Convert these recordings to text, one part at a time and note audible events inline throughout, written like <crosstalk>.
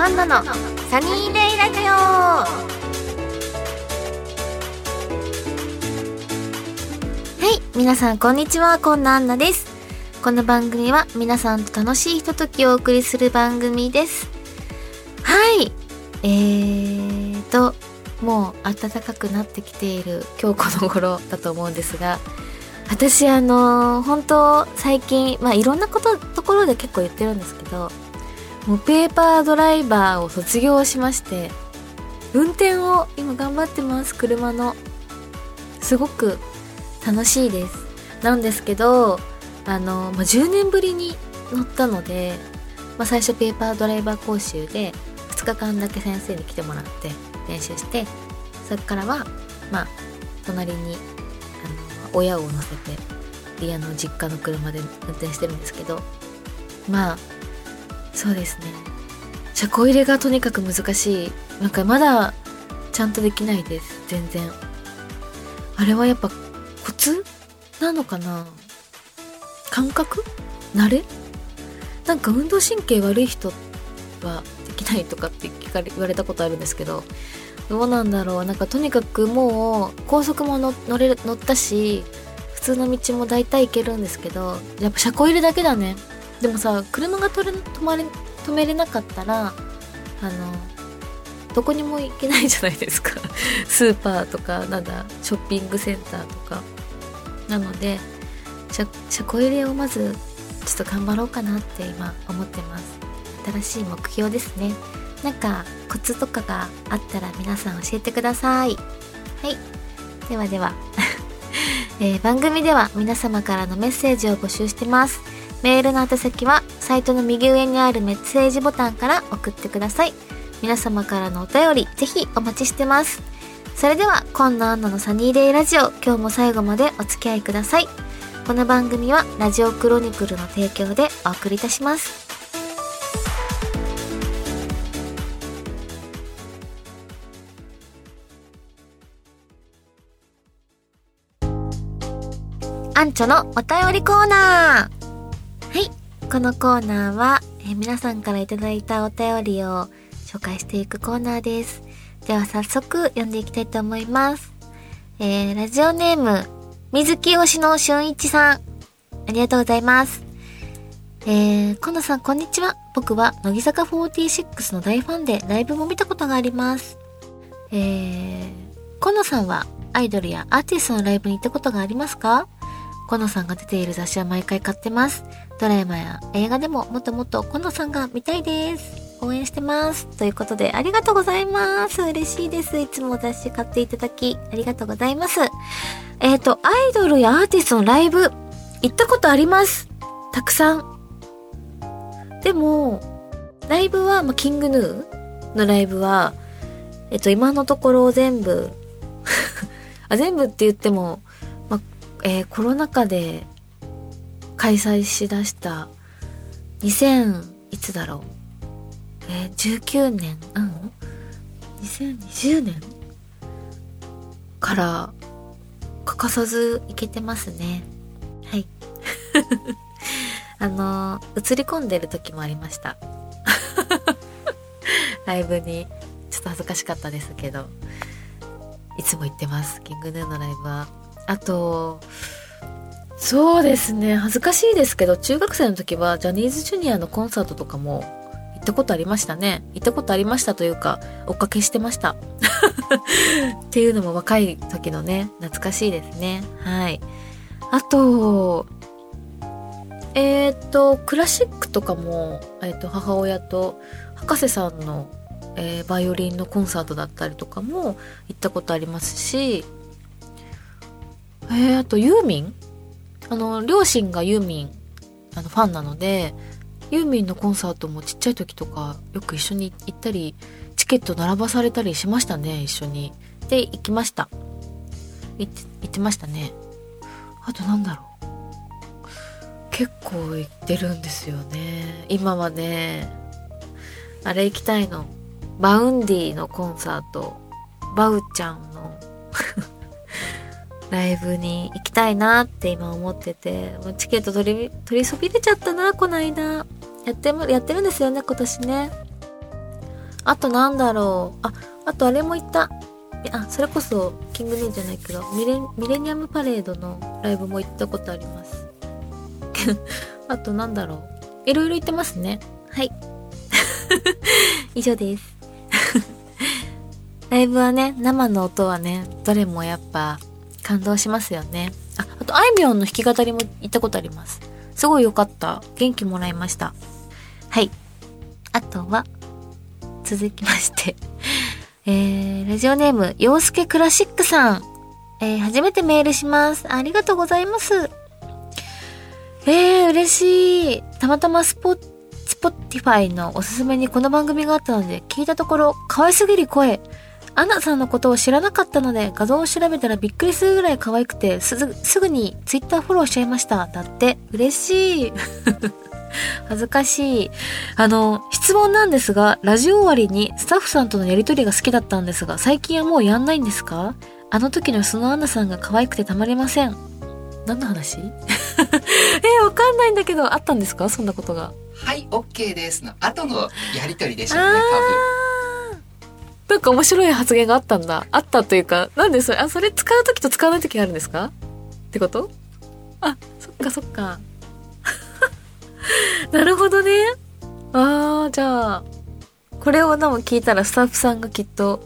アンナのサニーデイラジオ。はい皆さんこんにちは。こんなアンナです。この番組は皆さんと楽しいひとときをお送りする番組です。はい。えーともう暖かくなってきている今日この頃だと思うんですが私あの本当最近まあいろんなことところで結構言ってるんですけどもうペーパードライバーを卒業しまして運転を今頑張ってます車の。すごく楽しいです。なんですけどあの、まあ、10年ぶりに乗ったので、まあ、最初ペーパードライバー講習で2日間だけ先生に来てもらって練習してそれからはまあ隣にあの親を乗せてリアの実家の車で運転してるんですけどまあそうですね。車庫入れがとにかく難しい。なんかまだちゃんとできないです。全然。あれはやっぱコツなのかな？感覚？慣れ？なんか運動神経悪い人はできないとかって聞かれ言われたことあるんですけどどうなんだろう？なんかとにかくもう高速も乗れ乗ったし普通の道も大体行けるんですけどやっぱ車庫入れだけだね。でもさ車が取れ止まれ止めれなかったらあのどこにも行けないじゃないですか。<laughs> スーパーとかなんだショッピングセンターとか。なので車車庫入れをまずちょっと頑張ろうかなって今思ってます。新しい目標ですね。なんかコツとかがあったら皆さん教えてください。はい。ではでは、<laughs> えー、番組では皆様からのメッセージを募集してます。メールの宛先はサイトの右上にあるメッセージボタンから送ってください。皆様からのお便りぜひお待ちしてます。それでは今野アンナのサニーデイラジオ今日も最後までお付き合いください。この番組はラジオクロニクルの提供でお送りいたします。アンチョのお便りコーナー。このコーナーは、え、皆さんから頂いたお便りを紹介していくコーナーです。では早速読んでいきたいと思います。えー、ラジオネーム水木推しの俊一さん。ありがとうございます。えー、コノさんこんにちは。僕は乃木坂46の大ファンでライブも見たことがあります。えー、コノさんはアイドルやアーティストのライブに行ったことがありますか？コノさんが出ている雑誌は毎回買ってます。ドラマや映画でももっともっとコノさんが見たいです。応援してます。ということで、ありがとうございます。嬉しいです。いつも雑誌買っていただき、ありがとうございます。えっ、ー、と、アイドルやアーティストのライブ、行ったことあります。たくさん。でも、ライブは、ま、キングヌーのライブは、えっと、今のところ全部 <laughs> あ、全部って言っても、えー、コロナ禍で開催しだした2000いつだろう？えー、19年うん？2020年から欠かさず行けてますね。はい。<laughs> あの、映り込んでる時もありました。<laughs> ライブに。ちょっと恥ずかしかったですけど。いつも行ってます。キングヌーのライブは。あと、そうですね、恥ずかしいですけど、中学生の時はジャニーズジュニアのコンサートとかも行ったことありましたね。行ったことありましたというか、追っかけしてました。<laughs> っていうのも若い時のね、懐かしいですね。はい。あと、えっ、ー、と、クラシックとかも、えっ、ー、と、母親と博士さんの、えー、バイオリンのコンサートだったりとかも行ったことありますし、えー、あとユーミン？あの、両親がユーミン、あの、ファンなので、ユーミンのコンサートもちっちゃい時とかよく一緒に行ったり、チケット並ばされたりしましたね、一緒に。で、行きました。行って、行ってましたね。あとなんだろう。結構行ってるんですよね。今はね、あれ行きたいの。 Vaundy のコンサート。バウちゃんのライブに行きたいなって今思ってて、もうチケット取り、取りそびれちゃったな、この間。やっても、やってるんですよね、今年ね。あとなんだろう。あ、あとあれも言った。あ、それこそ、キングネーじゃないけど、ミレミレニアムパレードのライブも行ったことあります。<laughs> あとなんだろう。いろいろ言ってますね。はい。<laughs> 以上です。<laughs> ライブはね、生の音はね、どれもやっぱ感動しますよね。あ、あとあいみょんの弾き語りも行ったことあります。すごい良かった。元気もらいました。はい。あとは、続きまして。<laughs> えー、ラジオネーム、洋介クラシックさん。えー、初めてメールします。ありがとうございます。えー、嬉しい。たまたまスポッ、スポティファイのおすすめにこの番組があったので、聞いたところ、可愛すぎる声。アンナさんのことを知らなかったので、画像を調べたらびっくりするぐらい可愛くて、すぐ、すぐにツイッターフォローしちゃいました。だって、嬉しい。<laughs> 恥ずかしい。あの、質問なんですが、ラジオ終わりにスタッフさんとのやりとりが好きだったんですが、最近はもうやんないんですか？あの時のそのアンナさんが可愛くてたまりません。何の話？<laughs> え、わかんないんだけど、あったんですか？そんなことが。はい、OK ですの後のやりとりでしょうね、あーなんか面白い発言があったんだ。あったというか、なんでそれ、あ、それ使う時と使わない時があるんですか？ってこと？あ、そっかそっか。<laughs> なるほどね。あー、じゃあ、これをでも聞いたらスタッフさんがきっと、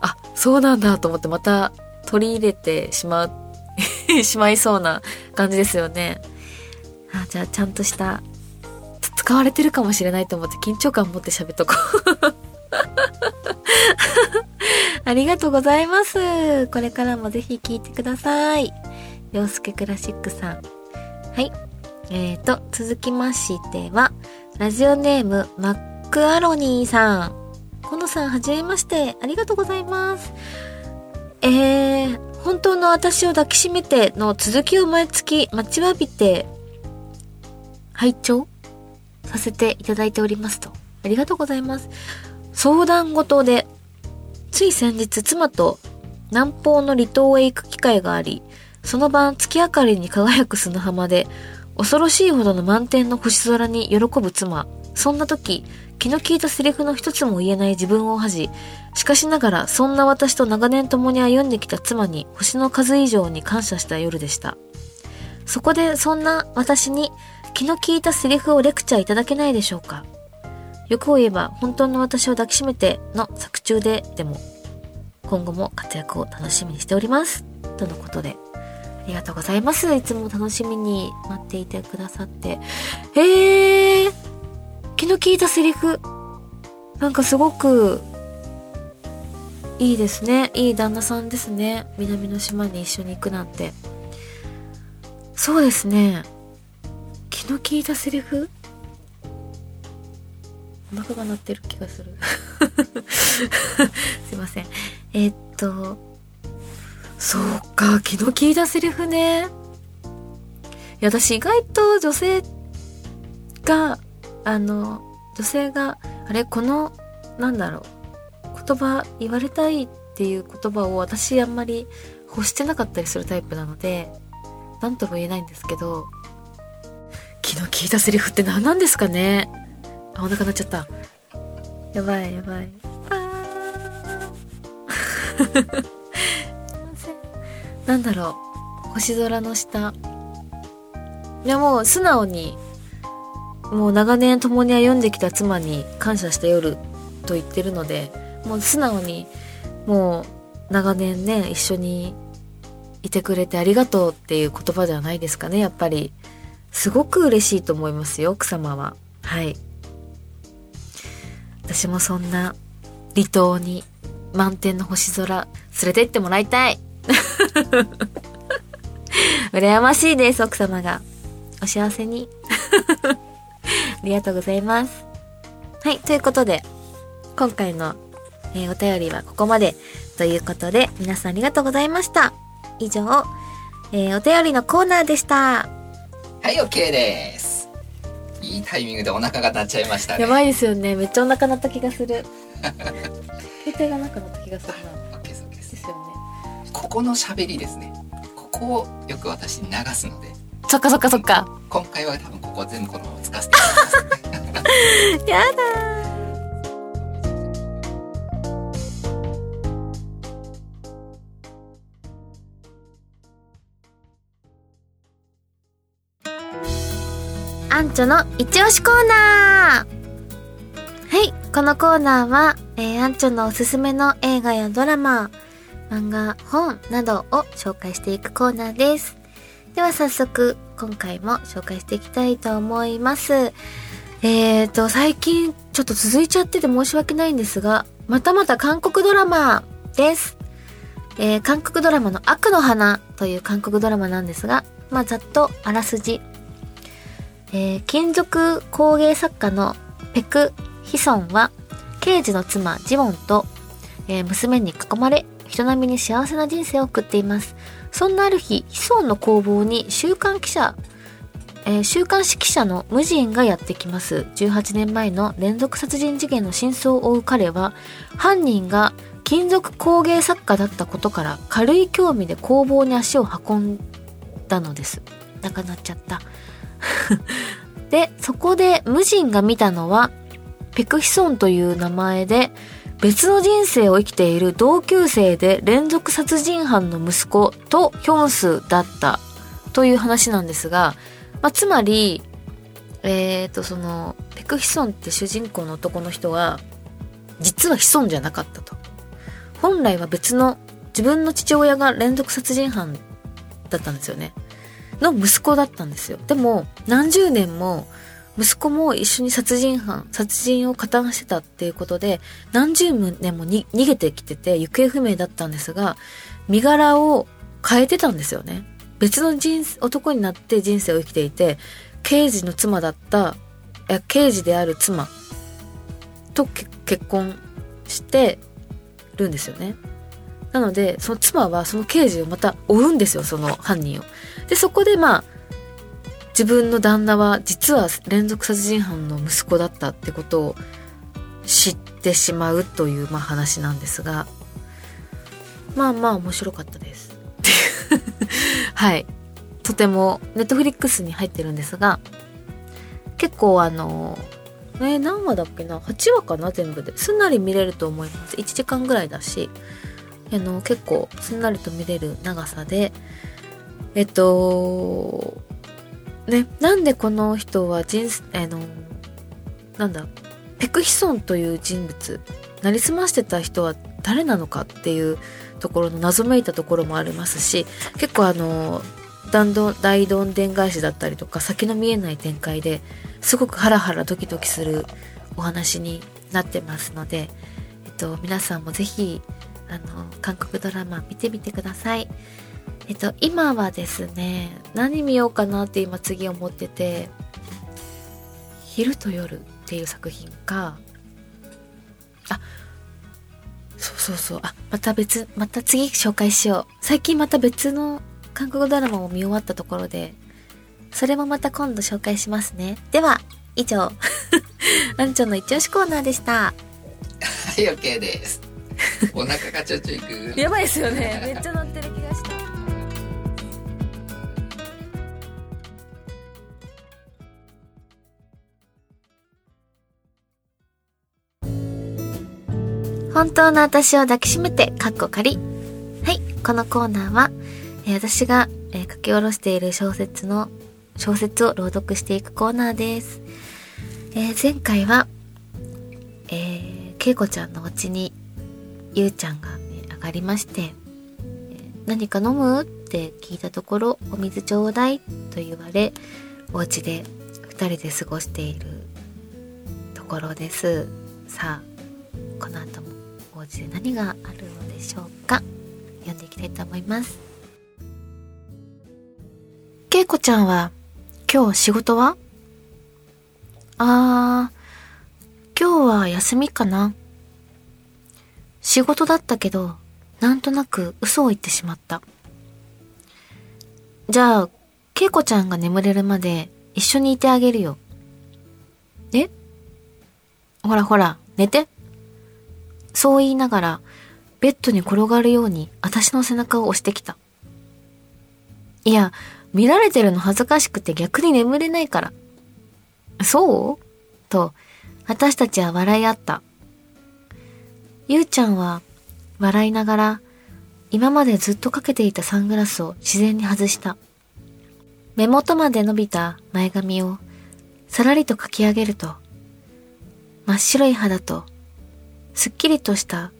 あ、そうなんだと思ってまた取り入れてしまう、<laughs> しまいそうな感じですよね。あ、じゃあちゃんとした、使われてるかもしれないと思って緊張感持って喋っとこう。ありがとうございます。これからもぜひ聞いてください。洋介クラシックさん。はい。えーと、続きましては、ラジオネーム、マックアロニーさん。このさん、はじめまして。ありがとうございます。えー、本当の私を抱きしめての続きを毎月待ちわびて、拝聴させていただいておりますと。ありがとうございます。相談事で、つい先日妻と南方の離島へ行く機会があり、その晩月明かりに輝く砂浜で、恐ろしいほどの満天の星空に喜ぶ妻。そんな時、気の利いたセリフの一つも言えない自分を恥じ、しかしながらそんな私と長年共に歩んできた妻に星の数以上に感謝した夜でした。そこでそんな私に気の利いたセリフをレクチャーいただけないでしょうか欲を言えば本当の私を抱きしめての作中ででも今後も活躍を楽しみにしております。とのことで。ありがとうございます。いつも楽しみに待っていてくださって。えー、気の利いたセリフ。なんかすごく、いいですね。いい旦那さんですね。南の島に一緒に行くなんて。そうですね。気の利いたセリフ？お腹が鳴ってる気がする。<laughs> すいません。えーっと、そうか、気の利いたセリフね。いや、私意外と女性が、あの、女性が、あれ、この、なんだろう、言葉、言われたいっていう言葉を私あんまり欲してなかったりするタイプなので、なんとも言えないんですけど、気の利いたセリフって何なんですかねあ、お腹鳴っちゃった。やばい、やばい。<laughs> なんだろう。星空の下。いや、もう素直に、もう長年共に歩んできた妻に感謝した夜と言ってるので、もう素直に、もう長年ね、一緒にいてくれてありがとうっていう言葉ではないですかね、やっぱり。すごく嬉しいと思いますよ、奥様は。はい。私もそんな離島に満天の星空連れて行ってもらいたい。<laughs> 羨ましいです、奥様が。お幸せに。<laughs> ありがとうございます。はい、ということで、今回の、えーお便りはここまでということで、皆さんありがとうございました。以上、えーお便りのコーナーでした。はい、OK です。いいタイミングでお腹が鳴っちゃいましたね。やばいですよね。めっちゃお腹鳴った気がする。<laughs> 携帯がなくなった気がするな。OK です、OK ですですよね。ここの喋りですね。ここをよく私に流すので、そっかそっかそっか。今回は多分ここ全部このまま使わせていただきます。<laughs> やだアンチョの一押しコーナーはい、このコーナーは、えー、アンチョのおすすめの映画やドラマ、漫画、本などを紹介していくコーナーです。では早速、今回も紹介していきたいと思います。えーと、最近ちょっと続いちゃってて申し訳ないんですが、またまた韓国ドラマです。えー、韓国ドラマの悪の花という韓国ドラマなんですが、まあ、ざっとあらすじ。えー、金属工芸作家のペク・ヒソンは、刑事の妻ジウォンと、えー娘に囲まれ、人並みに幸せな人生を送っています。そんなある日、ヒソンの工房に週刊記者、えー週刊誌記者の無人がやってきます。18年前の連続殺人事件の真相を追う彼は、犯人が金属工芸作家だったことから軽い興味で工房に足を運んだのです。なくなっちゃった。<laughs> で、そこで無人が見たのは、ペクヒソンという名前で、別の人生を生きている同級生で連続殺人犯の息子とヒョンスだったという話なんですが、まあ、つまり、えーと、その、ペクヒソンって主人公の男の人は、実はヒソンじゃなかったと。本来は別の自分の父親が連続殺人犯だったんですよね。の息子だったんですよ。でも、何十年も、息子も一緒に殺人犯、殺人を加担してたっていうことで、何十年も逃げてきてて、行方不明だったんですが、身柄を変えてたんですよね。別の人、男になって人生を生きていて、刑事の妻だった、いや刑事である妻と結婚してるんですよね。なので、その妻はその刑事をまた追うんですよ、その犯人を。で、そこでまあ、自分の旦那は実は連続殺人犯の息子だったってことを知ってしまうというまあ話なんですが、まあまあ面白かったです。<laughs> はい。とても、ネットフリックスに入ってるんですが、結構あの、えー何話だっけな ?8 話かな全部で。すんなり見れると思います。1時間ぐらいだし、あの、結構すんなりと見れる長さで、えっと、ね、なんでこの人は人、あの、なんだ、ペクヒソンという人物、なりすましてた人は誰なのかっていうところの謎めいたところもありますし、結構あの、大どん大どんでん返しだったりとか先の見えない展開ですごくハラハラドキドキするお話になってますので、えっと、皆さんもぜひあの韓国ドラマ見てみてください。えっと、今はですね、何見ようかなって今次思ってて、昼と夜っていう作品か、あ、そうそうそう、あ、また別、また次紹介しよう。最近また別の韓国ドラマも見終わったところで、それもまた今度紹介しますね。では、以上、<laughs> アンチョンの一押しコーナーでした。はい OK ですお腹がちょちょいく <laughs> やばいですよね。めっちゃ乗ってる気がした。本当の私を抱きしめて、かっこ仮。はい、このコーナーは、えー私が、えー書き下ろしている小説の、小説を朗読していくコーナーです。えー前回は、えー、けいこちゃんのお家にゆうちゃんが、ね、上がりまして、え何か飲むって聞いたところ、お水ちょうだいと言われ、お家で二人で過ごしているところです。さあ、この後もお家で何があるのでしょうか？読んでいきたいと思います。けいこちゃんは、今日仕事は？あー、今日は休みかな。仕事だったけど、なんとなく嘘を言ってしまった。じゃあ、けいこちゃんが眠れるまで一緒にいてあげるよ。えほらほら、寝て。そう言いながら、ベッドに転がるように私の背中を押してきた。いや、見られてるの恥ずかしくて逆に眠れないから。そう？と、私たちは笑い合った。ゆうちゃんは笑いながら今までずっとかけていたサングラスを自然に外した。目元まで伸びた前髪をさらりと書き上げると、真っ白い肌と、すっきりとした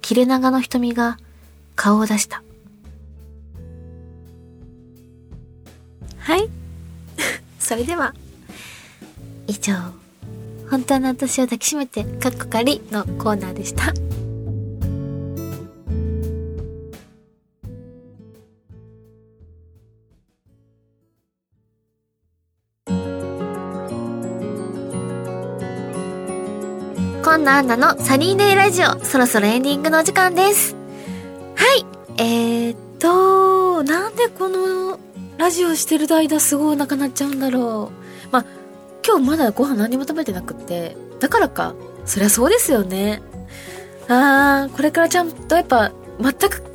切れ長の瞳が顔を出した。はい。<laughs> それでは、以上、本当の私を抱きしめて、かっこかりのコーナーでした。んなアンナのサニーデイラジオ、そろそろエンディングのお時間です。はい。えー、っと、なんでこのラジオしてる間すごいお腹鳴っちゃうんだろう。まあ、今日まだご飯何も食べてなくって、だからか。そりゃそうですよね。あー、これからちゃんとやっぱ、全く考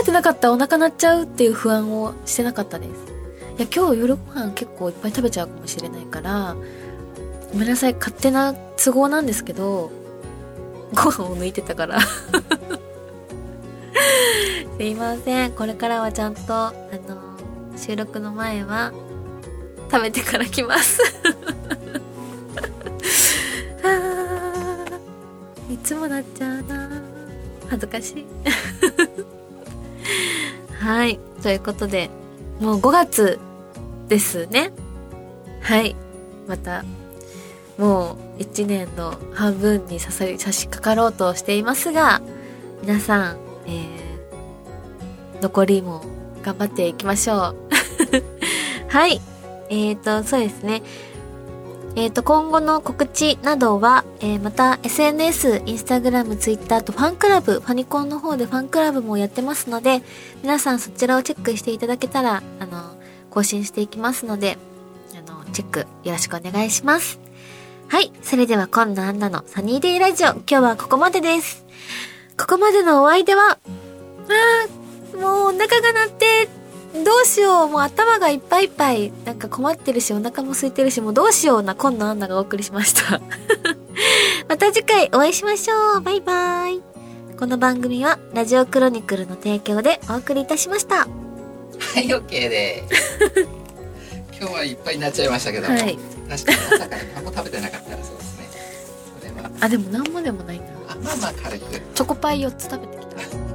えてなかったお腹鳴っちゃうっていう不安をしてなかったです。いや、今日夜ご飯結構いっぱい食べちゃうかもしれないから、ごめんなさい、勝手な都合なんですけど、ご飯を抜いてたから。<laughs> すいません。これからはちゃんと、あの、収録の前は、食べてから来ます。<laughs> いつもなっちゃうな恥ずかしい。<laughs> はい。ということで、もう5月ですね。はい。また、もう1年の半分に差し掛かろうとしていますが、皆さん、えー、残りも頑張っていきましょう。<laughs> はい。えーと、そうですね。えーと、今後の告知などは、えーまた SNS、インスタグラム、ツイッターとファンクラブ、ファニコンの方でファンクラブもやってますので、皆さんそちらをチェックしていただけたら、あの、更新していきますので、あの、チェックよろしくお願いします。はい。それでは今度アンナのサニーデイラジオ、今日はここまでです。ここまでのお相手は、あー、もうお腹が鳴って、どうしよう、もう頭がいっぱいいっぱい、なんか困ってるし、お腹も空いてるし、もうどうしような、今度アンナがお送りしました。<laughs> また次回お会いしましょう。バイバイ。この番組は、ラジオクロニクルの提供でお送りいたしました。はい、OK です。<laughs> 今日はいっぱいになっちゃいましたけども、はい確かに朝から何も食べてなかったらそうですね。それは、あ、でもなんもでもないな。あまあまあ軽く。チョコパイ4つ食べてきた。